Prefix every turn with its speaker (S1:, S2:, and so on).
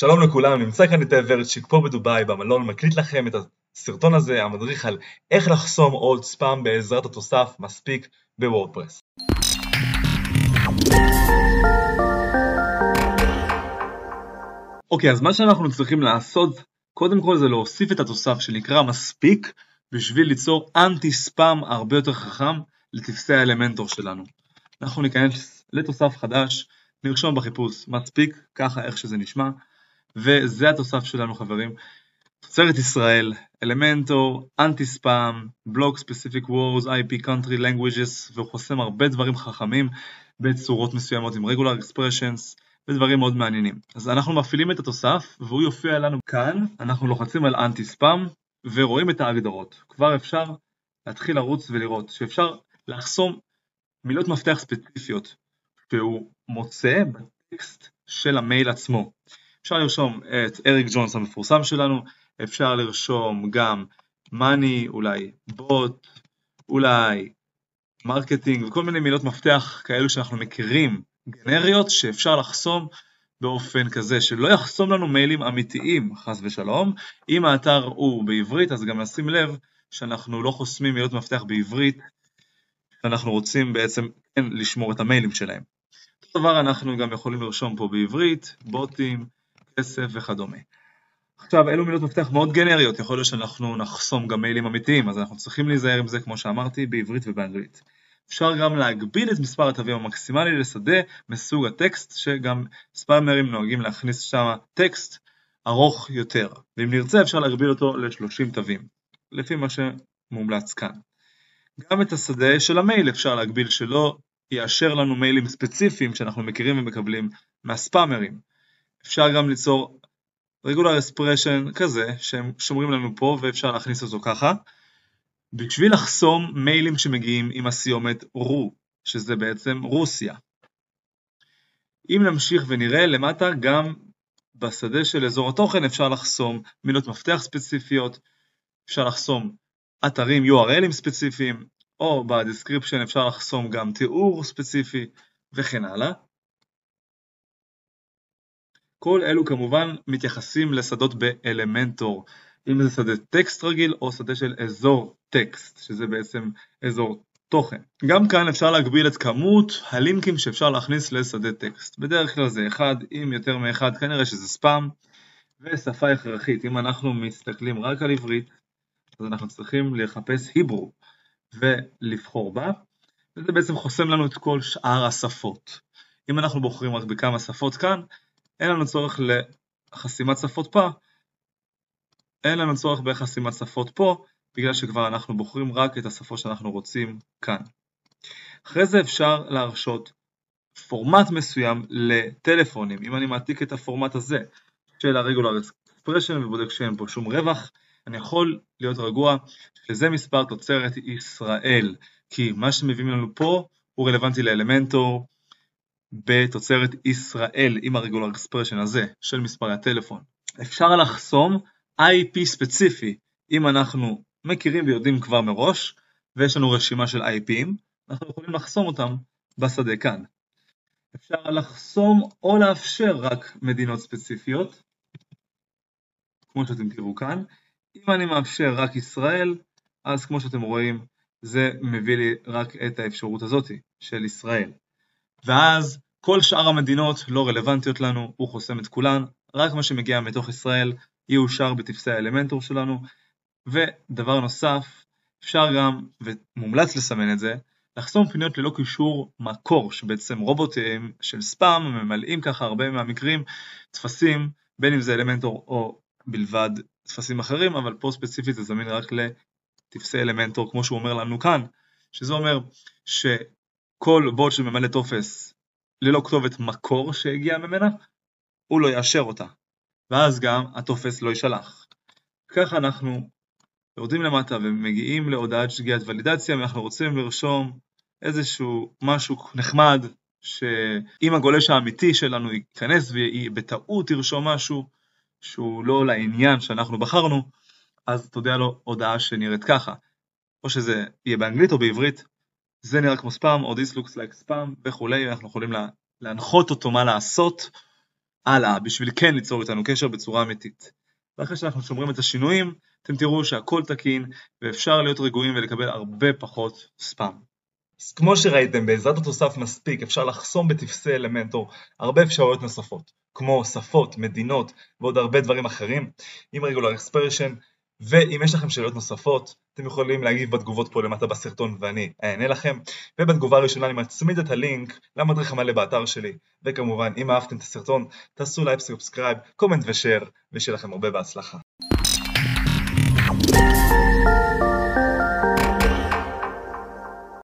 S1: שלום לכולם, נמצא כאן איתי ורצ'יק פה בדובאי במלון, מקליט לכם את הסרטון הזה, המדריך על איך לחסום עוד ספאם בעזרת התוסף מספיק בוורדפרס. אוקיי, אז מה שאנחנו צריכים לעשות, קודם כל זה להוסיף את התוסף שנקרא מספיק, בשביל ליצור אנטי ספאם הרבה יותר חכם לטפסי האלמנטור שלנו. אנחנו ניכנס לתוסף חדש, נרשום בחיפוש מספיק, ככה איך שזה נשמע, וזה התוסף שלנו חברים. תוצרת ישראל, אלמנטור, אנטי ספאם, בלוג ספציפיק וורס, IP country languages, והוא חוסם הרבה דברים חכמים בצורות מסוימות עם regular expressions ודברים מאוד מעניינים. אז אנחנו מפעילים את התוסף והוא יופיע לנו כאן, אנחנו לוחצים על אנטי ספאם ורואים את ההגדרות. כבר אפשר להתחיל לרוץ ולראות שאפשר לחסום מילות מפתח ספציפיות שהוא מוצא בטקסט של המייל עצמו. אפשר לרשום את אריק ג'ונס המפורסם שלנו, אפשר לרשום גם money, אולי בוט, אולי marketing וכל מיני מילות מפתח כאלו שאנחנו מכירים, גנריות, שאפשר לחסום באופן כזה שלא יחסום לנו מיילים אמיתיים, חס ושלום. אם האתר הוא בעברית, אז גם נשים לב שאנחנו לא חוסמים מילות מפתח בעברית, אנחנו רוצים בעצם כן לשמור את המיילים שלהם. אותו דבר אנחנו גם יכולים לרשום פה בעברית, בוטים, כסף וכדומה. עכשיו אלו מילות מפתח מאוד גנריות, יכול להיות שאנחנו נחסום גם מיילים אמיתיים, אז אנחנו צריכים להיזהר עם זה כמו שאמרתי בעברית ובאנגלית. אפשר גם להגביל את מספר התווים המקסימלי לשדה מסוג הטקסט, שגם ספאמרים נוהגים להכניס שם טקסט ארוך יותר, ואם נרצה אפשר להגביל אותו ל-30 תווים, לפי מה שמומלץ כאן. גם את השדה של המייל אפשר להגביל שלא יאשר לנו מיילים ספציפיים שאנחנו מכירים ומקבלים מהספאמרים. אפשר גם ליצור regular expression כזה שהם שומרים לנו פה ואפשר להכניס אותו ככה בשביל לחסום מיילים שמגיעים עם הסיומת רו שזה בעצם רוסיה. אם נמשיך ונראה למטה גם בשדה של אזור התוכן אפשר לחסום מילות מפתח ספציפיות, אפשר לחסום אתרים URL ים ספציפיים או ב description אפשר לחסום גם תיאור ספציפי וכן הלאה. כל אלו כמובן מתייחסים לשדות באלמנטור, אם זה שדה טקסט רגיל או שדה של אזור טקסט, שזה בעצם אזור תוכן. גם כאן אפשר להגביל את כמות הלינקים שאפשר להכניס לשדה טקסט. בדרך כלל זה אחד, אם יותר מאחד כנראה שזה ספאם, ושפה הכרחית. אם אנחנו מסתכלים רק על עברית, אז אנחנו צריכים לחפש היברו ולבחור בה, וזה בעצם חוסם לנו את כל שאר השפות. אם אנחנו בוחרים רק בכמה שפות כאן, אין לנו צורך לחסימת שפות פה, אין לנו צורך בחסימת שפות פה, בגלל שכבר אנחנו בוחרים רק את השפות שאנחנו רוצים כאן. אחרי זה אפשר להרשות פורמט מסוים לטלפונים, אם אני מעתיק את הפורמט הזה של ה-regular expression ובודק שאין פה שום רווח, אני יכול להיות רגוע שזה מספר תוצרת ישראל, כי מה שמביאים לנו פה הוא רלוונטי לאלמנטור, בתוצרת ישראל עם ה-regular expression הזה של מספרי הטלפון. אפשר לחסום IP ספציפי אם אנחנו מכירים ויודעים כבר מראש ויש לנו רשימה של IPים, אנחנו יכולים לחסום אותם בשדה כאן. אפשר לחסום או לאפשר רק מדינות ספציפיות, כמו שאתם תראו כאן. אם אני מאפשר רק ישראל, אז כמו שאתם רואים זה מביא לי רק את האפשרות הזאת של ישראל. ואז כל שאר המדינות לא רלוונטיות לנו, הוא חוסם את כולן, רק מה שמגיע מתוך ישראל יאושר בטפסי האלמנטור שלנו. ודבר נוסף, אפשר גם, ומומלץ לסמן את זה, לחסום פניות ללא קישור מקור, שבעצם רובוטים של ספאם ממלאים ככה הרבה מהמקרים טפסים, בין אם זה אלמנטור או בלבד טפסים אחרים, אבל פה ספציפית זה זמין רק לטפסי אלמנטור כמו שהוא אומר לנו כאן, שזה אומר שכל בוט שממלא טופס ללא כתובת מקור שהגיע ממנה, הוא לא יאשר אותה, ואז גם הטופס לא יישלח. ככה אנחנו יורדים למטה ומגיעים להודעת שגיאת ולידציה ואנחנו רוצים לרשום איזשהו משהו נחמד שאם הגולש האמיתי שלנו ייכנס ובטעות ירשום משהו שהוא לא לעניין שאנחנו בחרנו, אז תודיע לו הודעה שנראית ככה, או שזה יהיה באנגלית או בעברית, זה נראה כמו ספאם, או this looks like spam וכולי, אנחנו יכולים להנחות אותו מה לעשות, הלאה בשביל כן ליצור איתנו קשר בצורה אמיתית. ואחרי שאנחנו שומרים את השינויים, אתם תראו שהכל תקין ואפשר להיות רגועים ולקבל הרבה פחות ספאם. אז כמו שראיתם, בעזרת התוסף מספיק אפשר לחסום בטפסי אלמנטור הרבה אפשרויות נוספות, כמו שפות, מדינות ועוד הרבה דברים אחרים, עם רגולר אקספרשן, ואם יש לכם שאלות נוספות, אתם יכולים להגיב בתגובות פה למטה בסרטון ואני אענה לכם, ובתגובה הראשונה אני מצמיד את הלינק למדריך המלא באתר שלי, וכמובן אם אהבתם את הסרטון תעשו לייק, subscribe, comment ו share, ושיהיה לכם הרבה בהצלחה.